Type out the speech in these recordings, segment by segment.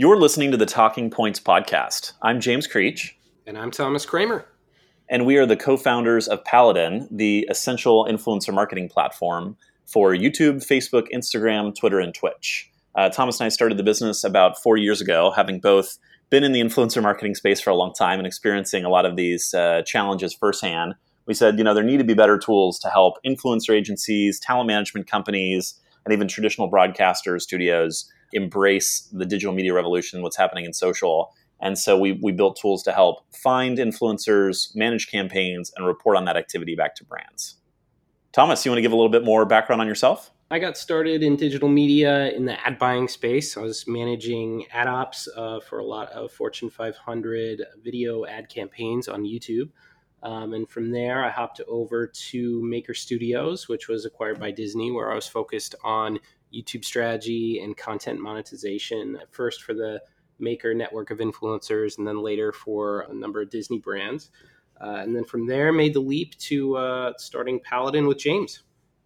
You're listening to the Talking Points podcast. I'm James Creech. And I'm Thomas Kramer. And we are the co founders of Paladin, the essential influencer marketing platform for YouTube, Facebook, Instagram, Twitter, and Twitch. Uh, Thomas and I started the business about four years ago, having both been in the influencer marketing space for a long time and experiencing a lot of these uh, challenges firsthand. We said, you know, there need to be better tools to help influencer agencies, talent management companies, and even traditional broadcasters, studios embrace the digital media revolution, what's happening in social. And so we, we built tools to help find influencers, manage campaigns, and report on that activity back to brands. Thomas, you want to give a little bit more background on yourself? I got started in digital media in the ad buying space. I was managing ad ops uh, for a lot of Fortune 500 video ad campaigns on YouTube. Um, and from there, I hopped over to Maker Studios, which was acquired by Disney, where I was focused on YouTube strategy and content monetization. First for the Maker network of influencers, and then later for a number of Disney brands. Uh, and then from there, made the leap to uh, starting Paladin with James.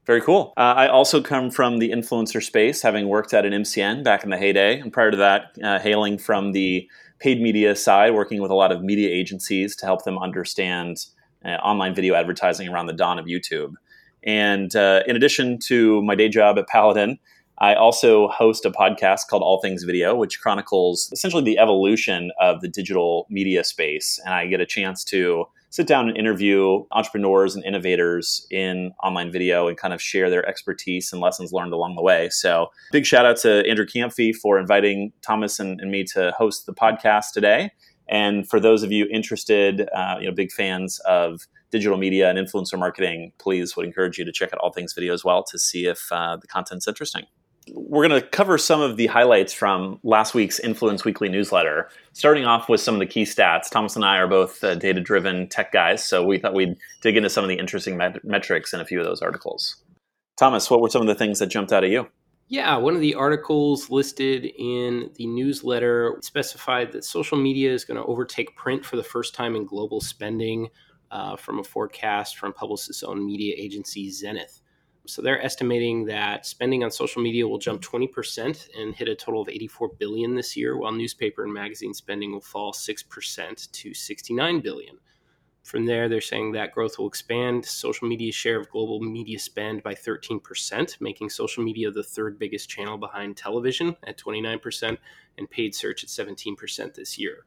Very cool. Uh, I also come from the influencer space, having worked at an MCN back in the heyday, and prior to that, uh, hailing from the paid media side, working with a lot of media agencies to help them understand uh, online video advertising around the dawn of YouTube. And uh, in addition to my day job at Paladin, I also host a podcast called All Things Video, which chronicles essentially the evolution of the digital media space. And I get a chance to sit down and interview entrepreneurs and innovators in online video and kind of share their expertise and lessons learned along the way. So, big shout out to Andrew Kamphey for inviting Thomas and, and me to host the podcast today. And for those of you interested, uh, you know, big fans of digital media and influencer marketing, please would encourage you to check out All Things Video as well to see if uh, the content's interesting. We're going to cover some of the highlights from last week's Influence Weekly newsletter, starting off with some of the key stats. Thomas and I are both uh, data driven tech guys, so we thought we'd dig into some of the interesting met- metrics in a few of those articles. Thomas, what were some of the things that jumped out at you? Yeah, one of the articles listed in the newsletter specified that social media is going to overtake print for the first time in global spending uh, from a forecast from Publicis owned media agency Zenith. So they're estimating that spending on social media will jump 20% and hit a total of 84 billion this year, while newspaper and magazine spending will fall 6% to 69 billion. From there, they're saying that growth will expand social media's share of global media spend by 13%, making social media the third biggest channel behind television at 29% and paid search at 17% this year.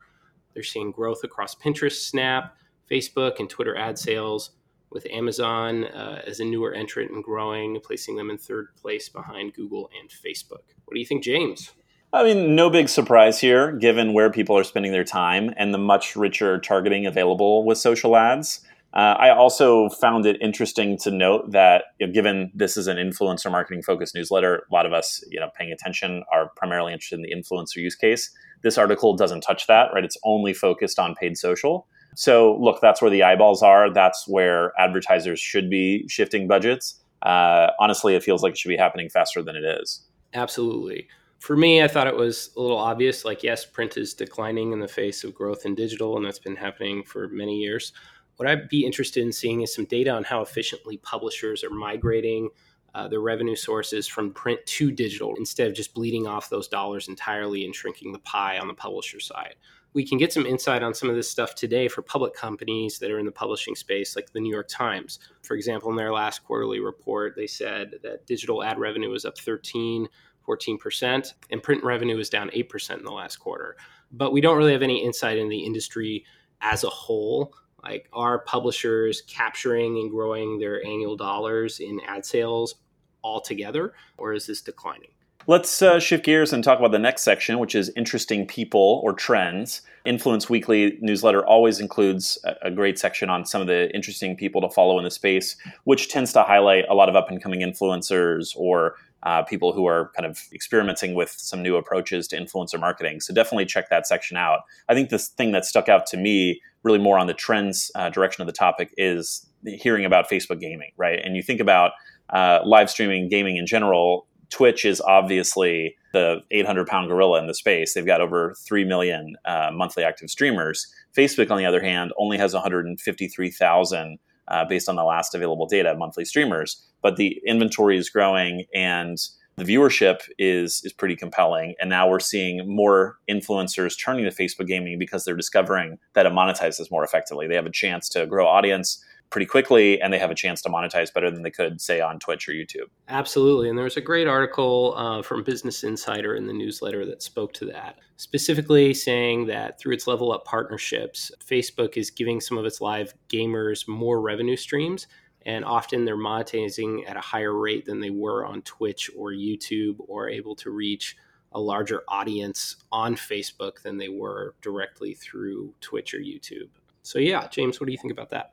They're seeing growth across Pinterest, Snap, Facebook, and Twitter ad sales, with Amazon uh, as a newer entrant and growing, placing them in third place behind Google and Facebook. What do you think, James? I mean, no big surprise here, given where people are spending their time and the much richer targeting available with social ads. Uh, I also found it interesting to note that, you know, given this is an influencer marketing focused newsletter, a lot of us, you know, paying attention are primarily interested in the influencer use case. This article doesn't touch that, right? It's only focused on paid social. So, look, that's where the eyeballs are. That's where advertisers should be shifting budgets. Uh, honestly, it feels like it should be happening faster than it is. Absolutely. For me, I thought it was a little obvious. Like, yes, print is declining in the face of growth in digital, and that's been happening for many years. What I'd be interested in seeing is some data on how efficiently publishers are migrating uh, their revenue sources from print to digital instead of just bleeding off those dollars entirely and shrinking the pie on the publisher side we can get some insight on some of this stuff today for public companies that are in the publishing space, like the New York Times. For example, in their last quarterly report, they said that digital ad revenue was up 13, 14%, and print revenue was down 8% in the last quarter. But we don't really have any insight in the industry as a whole. Like, are publishers capturing and growing their annual dollars in ad sales altogether, or is this declining? Let's uh, shift gears and talk about the next section, which is interesting people or trends. Influence Weekly newsletter always includes a, great section on some of the interesting people to follow in the space, which tends to highlight a lot of up and coming influencers or uh, people who are kind of experimenting with some new approaches to influencer marketing. So definitely check that section out. I think the thing that stuck out to me, really more on the trends uh, direction of the topic, is hearing about Facebook gaming, right? And you think about uh, live streaming gaming in general Twitch is obviously the 800 pound gorilla in the space. They've got over 3 million uh, monthly active streamers. Facebook, on the other hand, only has 153,000 uh, based on the last available data monthly streamers. But the inventory is growing and the viewership is is pretty compelling and now we're seeing more influencers turning to facebook gaming because they're discovering that it monetizes more effectively they have a chance to grow audience pretty quickly and they have a chance to monetize better than they could say on twitch or youtube absolutely and there was a great article uh, from business insider in the newsletter that spoke to that specifically saying that through its level up partnerships facebook is giving some of its live gamers more revenue streams and often they're monetizing at a higher rate than they were on Twitch or YouTube or able to reach a larger audience on Facebook than they were directly through Twitch or YouTube. So, yeah, James, what do you think about that?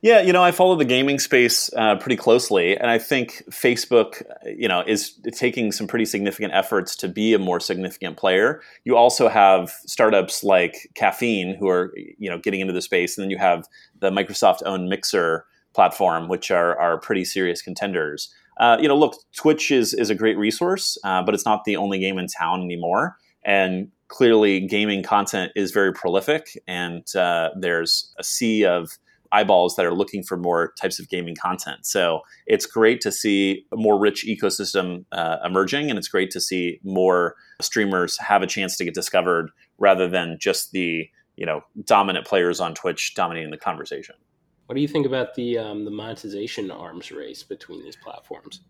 Yeah, you know, I follow the gaming space uh, pretty closely, and I think Facebook, you know, is taking some pretty significant efforts to be a more significant player. You also have startups like Caffeine who are, you know, getting into the space, and then you have the Microsoft-owned Mixer platform, which are are pretty serious contenders. Uh, you know, look, Twitch is is a great resource, uh, but it's not the only game in town anymore. And clearly, gaming content is very prolific, and uh, there's a sea of eyeballs that are looking for more types of gaming content. So it's great to see a more rich ecosystem uh, emerging, and it's great to see more streamers have a chance to get discovered rather than just the you know dominant players on Twitch dominating the conversation. What do you think about the um, the monetization arms race between these platforms?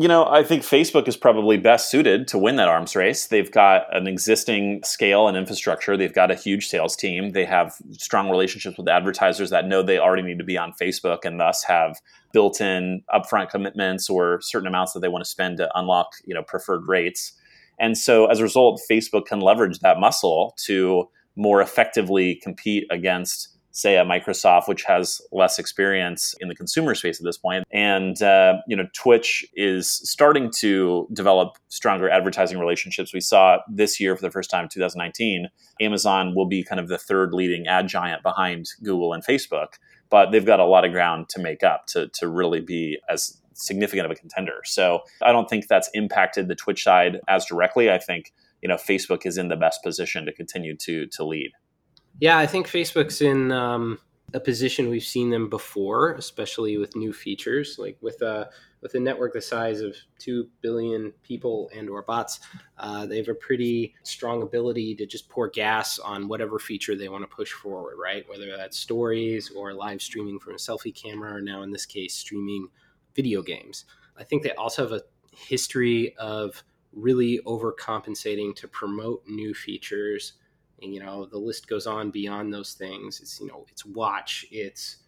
You know, I think Facebook is probably best suited to win that arms race. They've got an existing scale and infrastructure. They've got a huge sales team. They have strong relationships with advertisers that know they already need to be on Facebook and thus have built-in upfront commitments or certain amounts that they want to spend to unlock, you know, preferred rates. And so as a result, Facebook can leverage that muscle to more effectively compete against say a Microsoft, which has less experience in the consumer space at this point. And uh, you know, Twitch is starting to develop stronger advertising relationships. We saw this year for the first time, 2019, Amazon will be kind of the third leading ad giant behind Google and Facebook. But they've got a lot of ground to make up to, to really be as significant of a contender. So I don't think that's impacted the Twitch side as directly. I think you know Facebook is in the best position to continue to to lead. Yeah, I think Facebook's in um, a position we've seen them before, especially with new features, like with a with a network the size of two billion people and or bots. Uh, they have a pretty strong ability to just pour gas on whatever feature they want to push forward, right? Whether that's stories or live streaming from a selfie camera, or now in this case, streaming video games. I think they also have a history of really overcompensating to promote new features and, you know the list goes on beyond those things. It's you know it's watch it's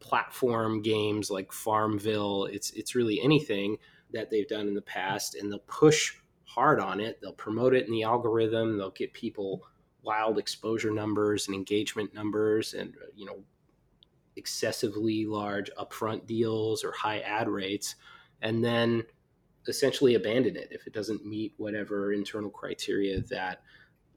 platform games like farmville. It's it's really anything that they've done in the past and they'll push hard on it. They'll promote it in the algorithm. They'll get people wild exposure numbers and engagement numbers and uh, you know excessively large upfront deals or high ad rates and then essentially abandon it if it doesn't meet whatever internal criteria that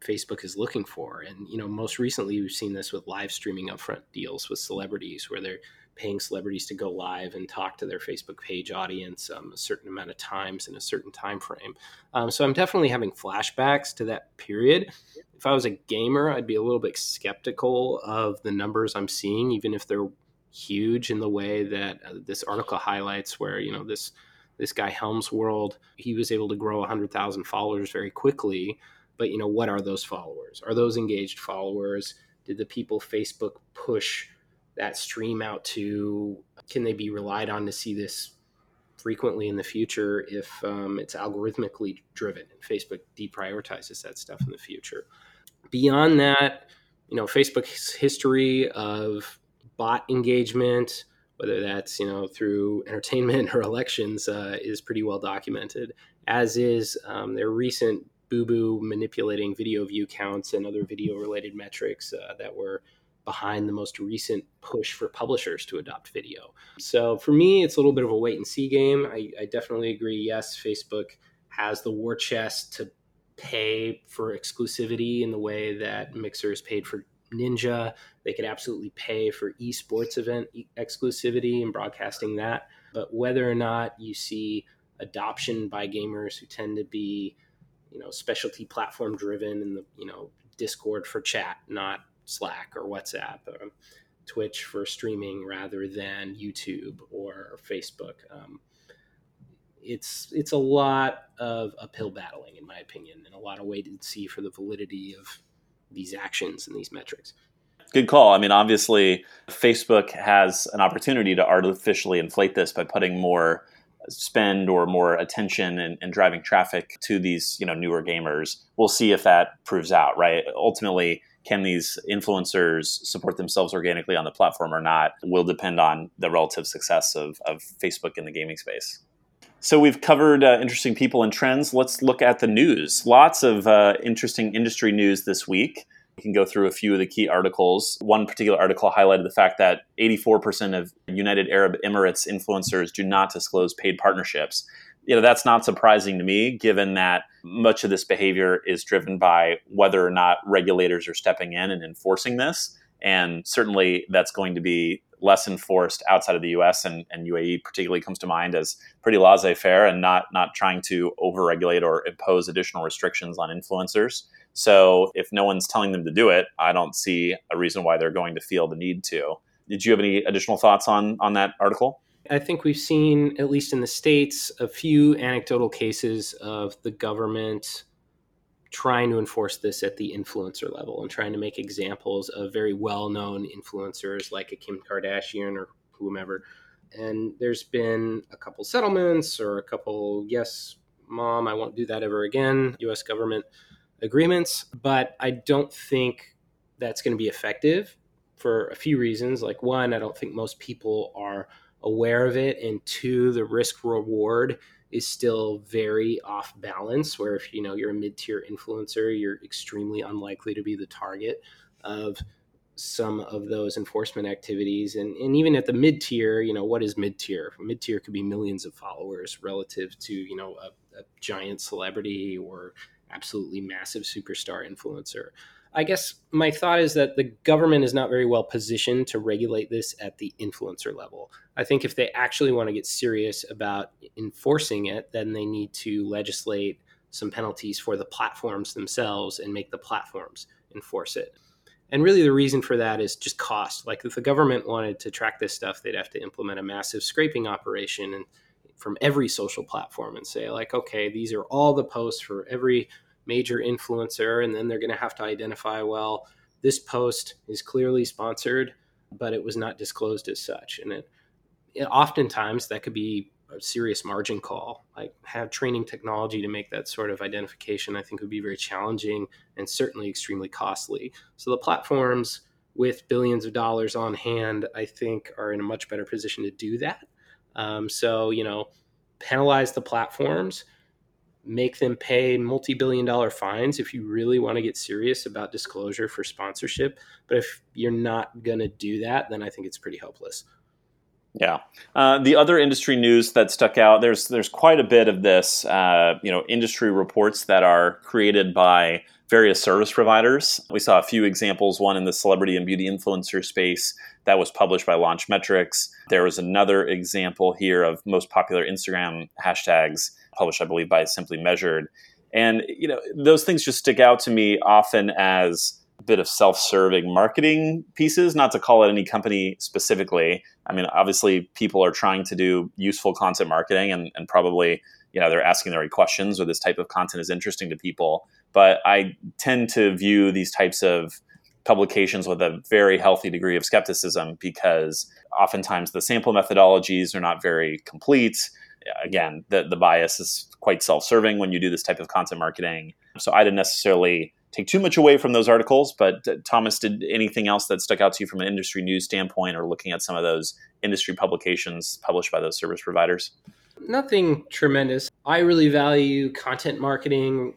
Facebook is looking for. And you know, most recently we've seen this with live streaming upfront deals with celebrities, where they're paying celebrities to go live and talk to their Facebook page audience um, a certain amount of times in a certain time frame. Um, so I'm definitely having flashbacks to that period. If I was a gamer, I'd be a little bit skeptical of the numbers I'm seeing, even if they're huge in the way that uh, this article highlights, where you know this this guy Helms World, he was able to grow 100,000 followers very quickly but you know what are those followers? Are those engaged followers? Did the people facebook push that stream out to? Can they be relied on to see this frequently in the future if um, it's algorithmically driven and facebook deprioritizes that stuff in the future? Beyond that you know facebook's history of bot engagement whether that's you know through entertainment or elections uh, is pretty well documented as is um, their recent Boo Boo manipulating video view counts and other video related metrics uh, that were behind the most recent push for publishers to adopt video. So for me, it's a little bit of a wait and see game. I, I definitely agree. Yes, Facebook has the war chest to pay for exclusivity in the way that Mixer is paid for Ninja. They could absolutely pay for esports event exclusivity and broadcasting that. But whether or not you see adoption by gamers who tend to be you know specialty platform driven and the you know discord for chat not slack or whatsapp or twitch for streaming rather than youtube or facebook um, it's it's a lot of uphill battling, in my opinion, and a lot of wait and see for the validity of these actions and these metrics. Good call. I mean, obviously, Facebook has an opportunity to artificially inflate this by putting more spend or more attention and, and, driving traffic to these you know newer gamers. We'll see if that proves out. Right. Ultimately, can these influencers support themselves organically on the platform or not will depend on the relative success of, of Facebook in the gaming space. So we've covered uh, interesting people and trends. Let's look at the news. Lots of uh, interesting industry news this week. We can go through a few of the key articles. One particular article highlighted the fact that 84% of United Arab Emirates influencers do not disclose paid partnerships. You know, that's not surprising to me given that much of this behavior is driven by whether or not regulators are stepping in and enforcing this. And certainly that's going to be less enforced outside of the US and, and UAE particularly comes to mind as pretty laissez-faire and not not trying to overregulate or impose additional restrictions on influencers. So if no one's telling them to do it, I don't see a reason why they're going to feel the need to. Did you have any additional thoughts on on that article? I think we've seen, at least in the states, a few anecdotal cases of the government trying to enforce this at the influencer level and trying to make examples of very well-known influencers like a Kim Kardashian or whomever. And there's been a couple settlements or a couple, yes, mom, I won't do that ever again. U.S. government agreements, but I don't think that's going to be effective for a few reasons. Like, one, I don't think most people are aware of it, and two, the risk reward is still very off balance. Where if you know you're a mid tier influencer, you're extremely unlikely to be the target of some of those enforcement activities and, and even at the mid tier you know what is mid tier mid tier could be millions of followers relative to you know a, a giant celebrity or absolutely massive superstar influencer. I guess my thought is that the government is not very well positioned to regulate this at the influencer level. I think if they actually want to get serious about enforcing it, then they need to legislate some penalties for the platforms themselves and make the platforms enforce it. And really, the reason for that is just cost. Like, if the government wanted to track this stuff, they'd have to implement a massive scraping operation and from every social platform and say like okay these are all the posts for every major influencer and then they're going to have to identify well this post is clearly sponsored but it was not disclosed as such. And it, it oftentimes that could be a serious margin call. Like have training technology to make that sort of identification i think would be very challenging and certainly extremely costly. So the platforms with billions of dollars on hand i think are in a much better position to do that um, so, you know, penalize the platforms, make them pay multi billion dollar fines if you really want to get serious about disclosure for sponsorship. But if you're not going to do that, then I think it's pretty hopeless. Yeah. Uh, the other industry news that stuck out there's there's quite a bit of this. Uh, you know, industry reports that are created by various service providers. We saw a few examples. One in the celebrity and beauty influencer space that was published by Launchmetrics. There was another example here of most popular Instagram hashtags published, I believe, by Simply Measured. And you know, those things just stick out to me often as bit of self-serving marketing pieces not to call it any company specifically. I mean obviously people are trying to do useful content marketing and, and probably you know they're asking the right questions or this type of content is interesting to people. But i tend to view these types of publications with a very healthy degree of skepticism because oftentimes the sample methodologies are not very complete. Again the, the bias is quite self-serving when you do this type of content marketing. So i didn't necessarily take too much away from those articles. But uh, Thomas, did anything else that stuck out to you from an industry news standpoint, or looking at some of those industry publications published by those service providers? Nothing tremendous. I really value content marketing.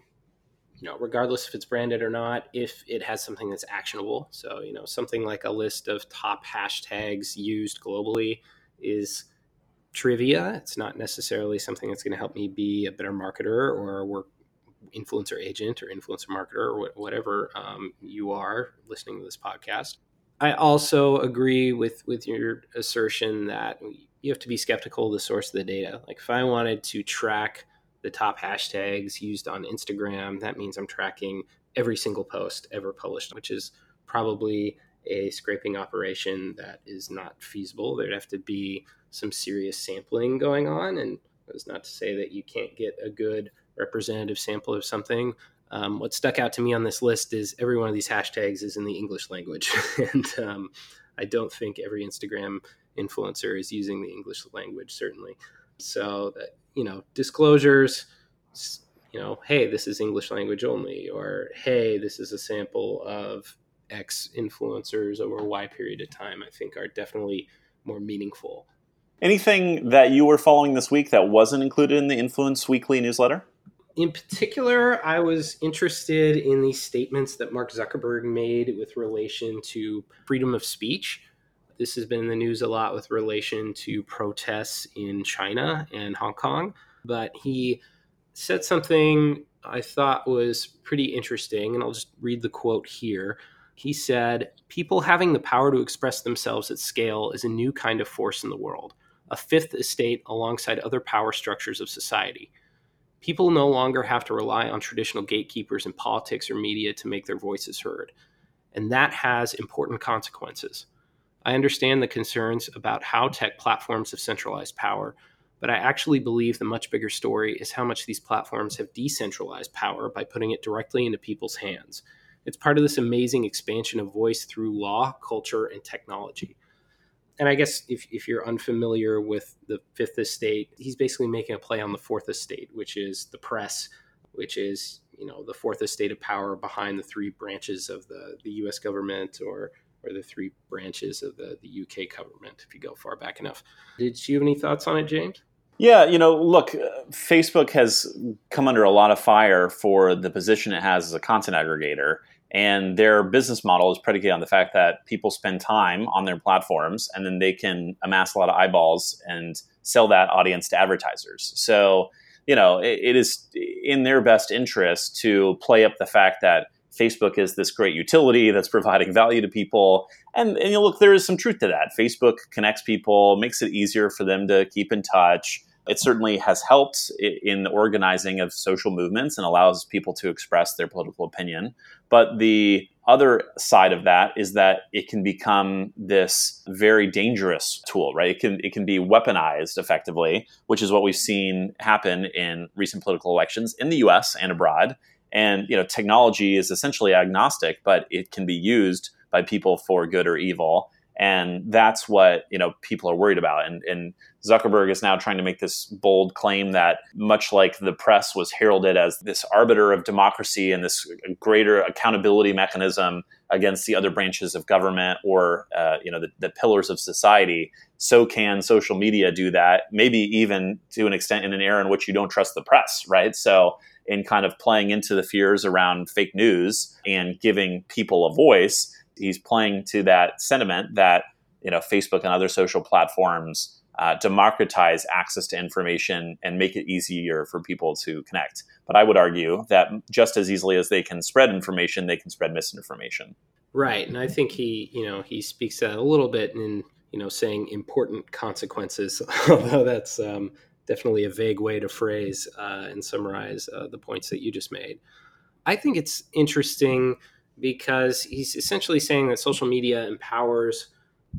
You know, regardless if it's branded or not, if it has something that's actionable. So, you know, something like a list of top hashtags used globally is trivia. It's not necessarily something that's going to help me be a better marketer or work influencer agent or influencer marketer or whatever um, you are listening to this podcast. I also agree with with your assertion that you have to be skeptical of the source of the data. Like if I wanted to track the top hashtags used on Instagram, that means I'm tracking every single post ever published, which is probably a scraping operation that is not feasible. There'd have to be some serious sampling going on and It's not to say that you can't get a good representative sample of something. Um, what stuck out to me on this list is every one of these hashtags is in the English language, and um, I don't think every Instagram influencer is using the English language. Certainly, so that you know disclosures you know, hey, this is English language only, or hey, this is a sample of X influencers over a Y period of time, I think are definitely more meaningful. Anything that you were following this week that wasn't included in the Influence Weekly newsletter? In particular, I was interested in the statements that Mark Zuckerberg made with relation to freedom of speech. This has been in the news a lot with relation to protests in China and Hong Kong, but he said something I thought was pretty interesting, and I'll just read the quote here. He said, People having the power to express themselves at scale is a new kind of force in the world, a fifth estate alongside other power structures of society. People no longer have to rely on traditional gatekeepers in politics or media to make their voices heard, and that has important consequences. I understand the concerns about how tech platforms have centralized power but I actually believe the much bigger story is how much these platforms have decentralized power by putting it directly into people's hands. It's part of this amazing expansion of voice through law, culture, and technology. And I guess if, if you're unfamiliar with the fifth estate, he's basically making a play on the fourth estate, which is the press, which is you know the fourth estate of power behind the three branches of the, the US government or or the three branches of the, the UK government, if you go far back enough. Did you have any thoughts on it, James? Yeah, you know, look, uh, Facebook has come under a lot of fire for the position it has as a content aggregator. And their business model is predicated on the fact that people spend time on their platforms and then they can amass a lot of eyeballs and sell that audience to advertisers. So, you know, it, it is in their best interest to play up the fact that Facebook is this great utility that's providing value to people. And, and you know, look, there is some truth to that. Facebook connects people, makes it easier for them to keep in touch. It certainly has helped in the organizing of social movements and allows people to express their political opinion. But the other side of that is that it can become this very dangerous tool, right? It can it can be weaponized effectively, which is what we've seen happen in recent political elections in the US and abroad and you know, technology is essentially agnostic, but it can be used by people for good or evil. And that's what you know people are worried about. And, and Zuckerberg is now trying to make this bold claim that, much like the press was heralded as this arbiter of democracy and this greater accountability mechanism against the other branches of government or uh, you know the, the, pillars of society, so can social media do that. Maybe even to an extent in an era in which you don't trust the press, right? So in kind of playing into the fears around fake news and giving people a voice. He's playing to that sentiment that you know Facebook and other social platforms uh, democratize access to information and make it easier for people to connect. But I would argue that just as easily as they can spread information, they can spread misinformation. Right, and I think he, you know, he speaks that a little bit in, you know, saying important consequences, although that's um, definitely a vague way to phrase uh, and summarize uh, the points that you just made. I think it's interesting because he's essentially saying that social media empowers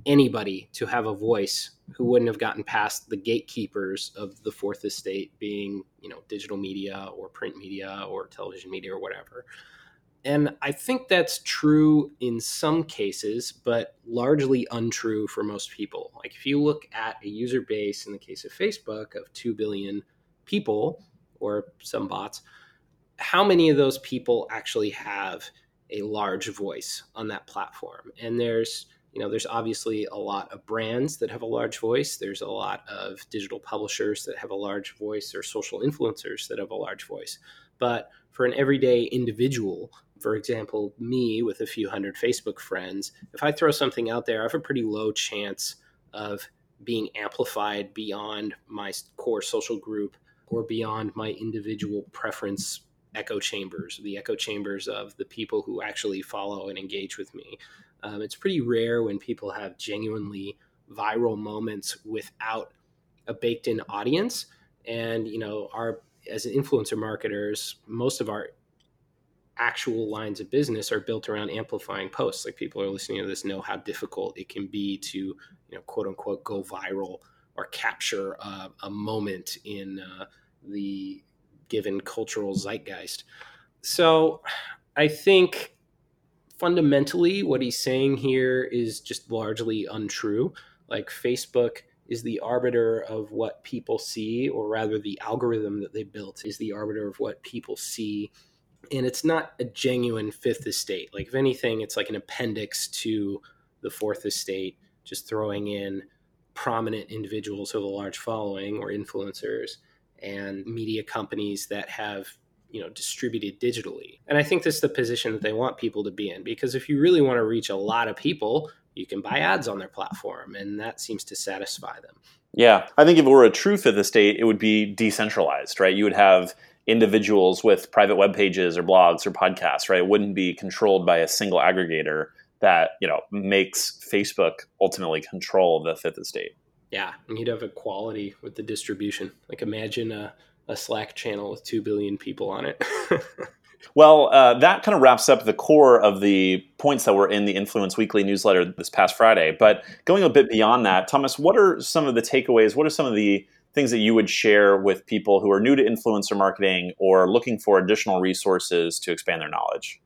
anybody to have a voice who wouldn't have gotten past the gatekeepers of the fourth estate being you know digital media or print media or television media or whatever and I think that's true in some cases, but largely untrue for most people. Like if you look at a user base in the case of Facebook of 2 billion people or some bots, how many of those people actually have a large voice on that platform? And there's you know there's obviously a lot of brands that have a large voice there's a lot of digital publishers that have a large voice or social influencers that have a large voice but for an everyday individual for example, me with a few hundred Facebook friends, if I throw something out there, I have a pretty low chance of being amplified beyond my core social group or beyond my individual preference echo chambers, the echo chambers of the people who actually follow and engage with me. Um, it's pretty rare when people have genuinely viral moments without a baked in audience. And, you know, our, as influencer marketers, most of our actual lines of business are built around amplifying posts. Like people are listening to this know how difficult it can be to, you know, quote unquote, go viral or capture a moment in uh, the given cultural zeitgeist. So I think fundamentally what he's saying here is just largely untrue. Like Facebook is the arbiter of what people see, or rather, the algorithm that they built is the arbiter of what people see. And it's not a genuine fifth estate. Like, if anything, it's like an appendix to the fourth estate, just throwing in prominent individuals who have a large following or influencers and media companies that have you know distributed digitally. And i think this is the position that they want people to be in because if you really want to reach a lot of people you can buy ads on their platform and that seems to satisfy them. Yeah. I think if it were a true fifth estate it would be decentralized right? You would have individuals with private web pages or blogs or podcasts right? It wouldn't be controlled by a single aggregator that you know makes facebook ultimately control the fifth estate yeah and you'd have equality with the distribution like imagine a, a slack channel with 2 billion people on it Well, uh, that kind of wraps up the core of the points that were in the Influence Weekly newsletter this past Friday. But going a bit beyond that, Thomas, what are some of the takeaways? What are some of the things that you would share with people who are new to influencer marketing or looking for additional resources to expand their knowledge?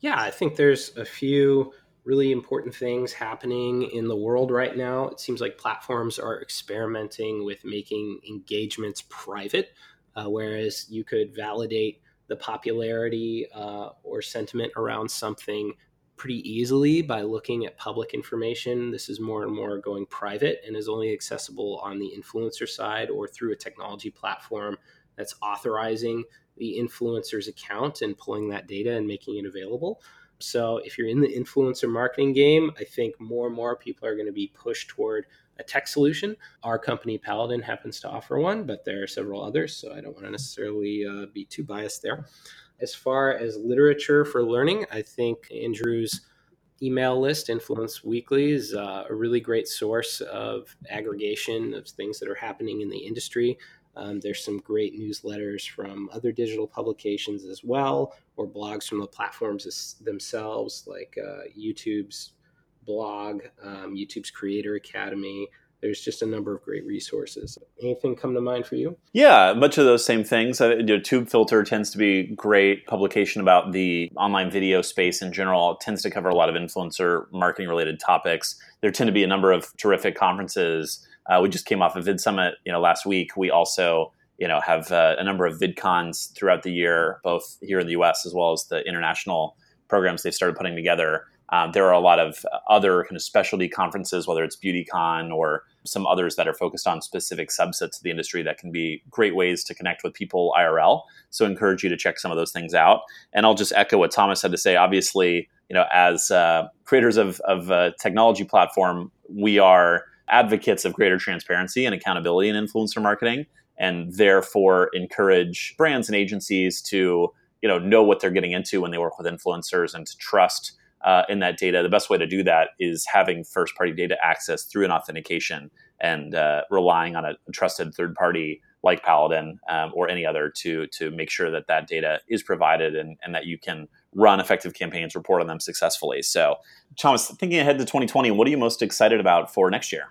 Yeah, I think there's a few really important things happening in the world right now. It seems like platforms are experimenting with making engagements private, uh, whereas you could validate the popularity uh, or sentiment around something pretty easily by looking at public information. This is more and more going private and is only accessible on the influencer side or through a technology platform that's authorizing the influencer's account and pulling that data and making it available. So, if you're in the influencer marketing game, I think more and more people are going to be pushed toward a tech solution. Our company, Paladin, happens to offer one, but there are several others, so I don't want to necessarily uh, be too biased there. As far as literature for learning, I think Andrew's email list, Influence Weekly, is uh, a really great source of aggregation of things that are happening in the industry. Um, there's some great newsletters from other digital publications as well, or blogs from the platforms themselves, like uh, YouTube's blog, um, YouTube's Creator Academy. There's just a number of great resources. Anything come to mind for you? Yeah, much of those same things. Uh, you know, TubeFilter tends to be great publication about the online video space in general. It tends to cover a lot of influencer marketing related topics. There tend to be a number of terrific conferences. Uh, we just came off a VidSummit, you know, last week. We also you know have uh, a number of VidCons throughout the year, both here in the U.S. as well as the international programs they've started putting together. Um, there are a lot of other kind of specialty conferences, whether it's BeautyCon or some others that are focused on specific subsets of the industry that can be great ways to connect with people IRL. So, I encourage you to check some of those things out. And I'll just echo what Thomas had to say. Obviously, you know, as uh, creators of, of a technology platform, we are advocates of greater transparency and accountability in influencer marketing, and therefore encourage brands and agencies to you know know what they're getting into when they work with influencers and to trust uh, in that data. The best way to do that is having first party data access through an authentication and uh, relying on a trusted third party like Paladin um, or any other to to make sure that that data is provided and, and that you can run effective campaigns, report on them successfully. So, Thomas, thinking ahead to 2020, what are you most excited about for next year?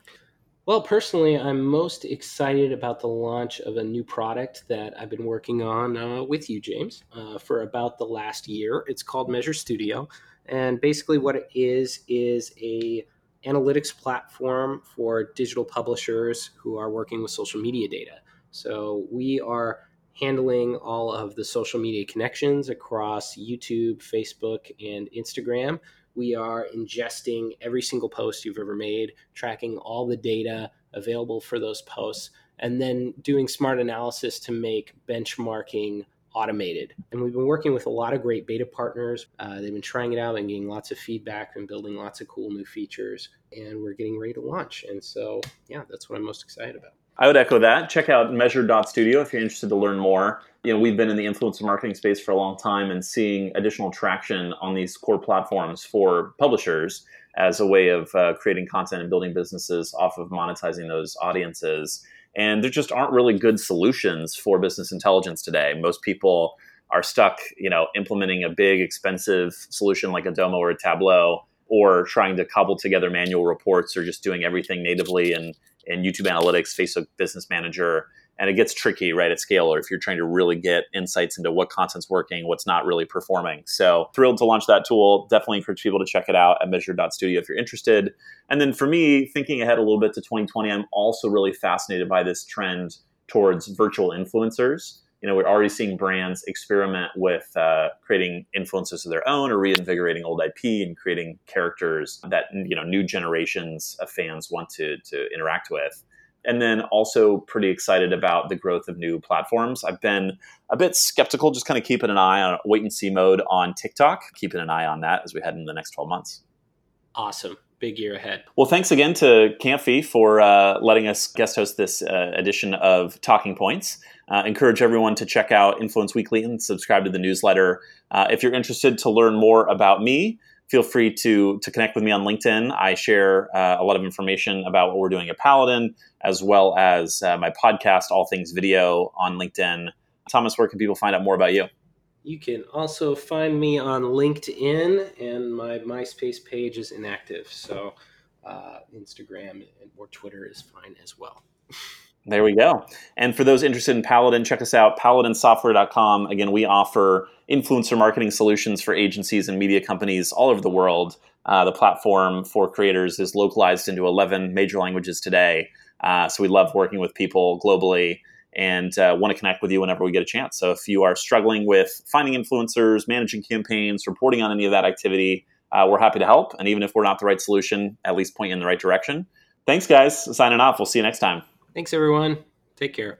Well, personally, I'm most excited about the launch of a new product that I've been working on uh, with you, James, uh, for about the last year. It's called Measure Studio. And basically, what it is is a analytics platform for digital publishers who are working with social media data. So we are handling all of the social media connections across YouTube, Facebook, and Instagram. We are ingesting every single post you've ever made, tracking all the data available for those posts, and then doing smart analysis to make benchmarking automated. And we've been working with a lot of great beta partners. Uh, they've been trying it out and getting lots of feedback and building lots of cool new features. And we're getting ready to launch. And so, yeah, that's what I'm most excited about. I would echo that. Check out Measure.studio if you're interested to learn more. You know, we've been in the influencer marketing space for a long time and seeing additional traction on these core platforms for publishers as a way of uh, creating content and building businesses off of monetizing those audiences and there just aren't really good solutions for business intelligence today. Most people are stuck, you know, implementing a big, expensive solution like a Domo or a Tableau, or trying to cobble together manual reports, or just doing everything natively in in YouTube Analytics, Facebook Business Manager, and it gets tricky right at scale or if you're trying to really get insights into what content's working what's not really performing. So thrilled to launch that tool. Definitely encourage people to check it out at measure.studio if you're interested. And then for me thinking ahead a little bit to 2020 i'm also really fascinated by this trend towards virtual influencers. You know we're already seeing brands experiment with uh, creating influences of their own or reinvigorating old ip and creating characters that you know new generations of fans want to to interact with and then also pretty excited about the growth of new platforms. I've been a bit skeptical, just kind of keeping an eye on wait and see mode on TikTok, keeping an eye on that as we head into the next 12 months. Awesome. Big year ahead. Well, thanks again to Kamphey for uh, letting us guest host this uh, edition of Talking Points. Uh, encourage everyone to check out Influence Weekly and subscribe to the newsletter. Uh, if you're interested to learn more about me, feel free to to connect with me on LinkedIn. I share uh, a lot of information about what we're doing at Paladin, as well as uh, my podcast, All Things Video, on LinkedIn. Thomas, where can people find out more about you? You can also find me on LinkedIn, and my MySpace page is inactive. So uh, Instagram or Twitter is fine as well. There we go. And for those interested in Paladin, check us out, paladinsoftware.com. Again, we offer influencer marketing solutions for agencies and media companies all over the world. Uh, the platform for creators is localized into 11 major languages today. Uh, so we love working with people globally and uh, want to connect with you whenever we get a chance. So if you are struggling with finding influencers, managing campaigns, reporting on any of that activity, uh, we're happy to help. And even if we're not the right solution, at least point you in the right direction. Thanks, guys. Signing off. We'll see you next time. Thanks, everyone. Take care.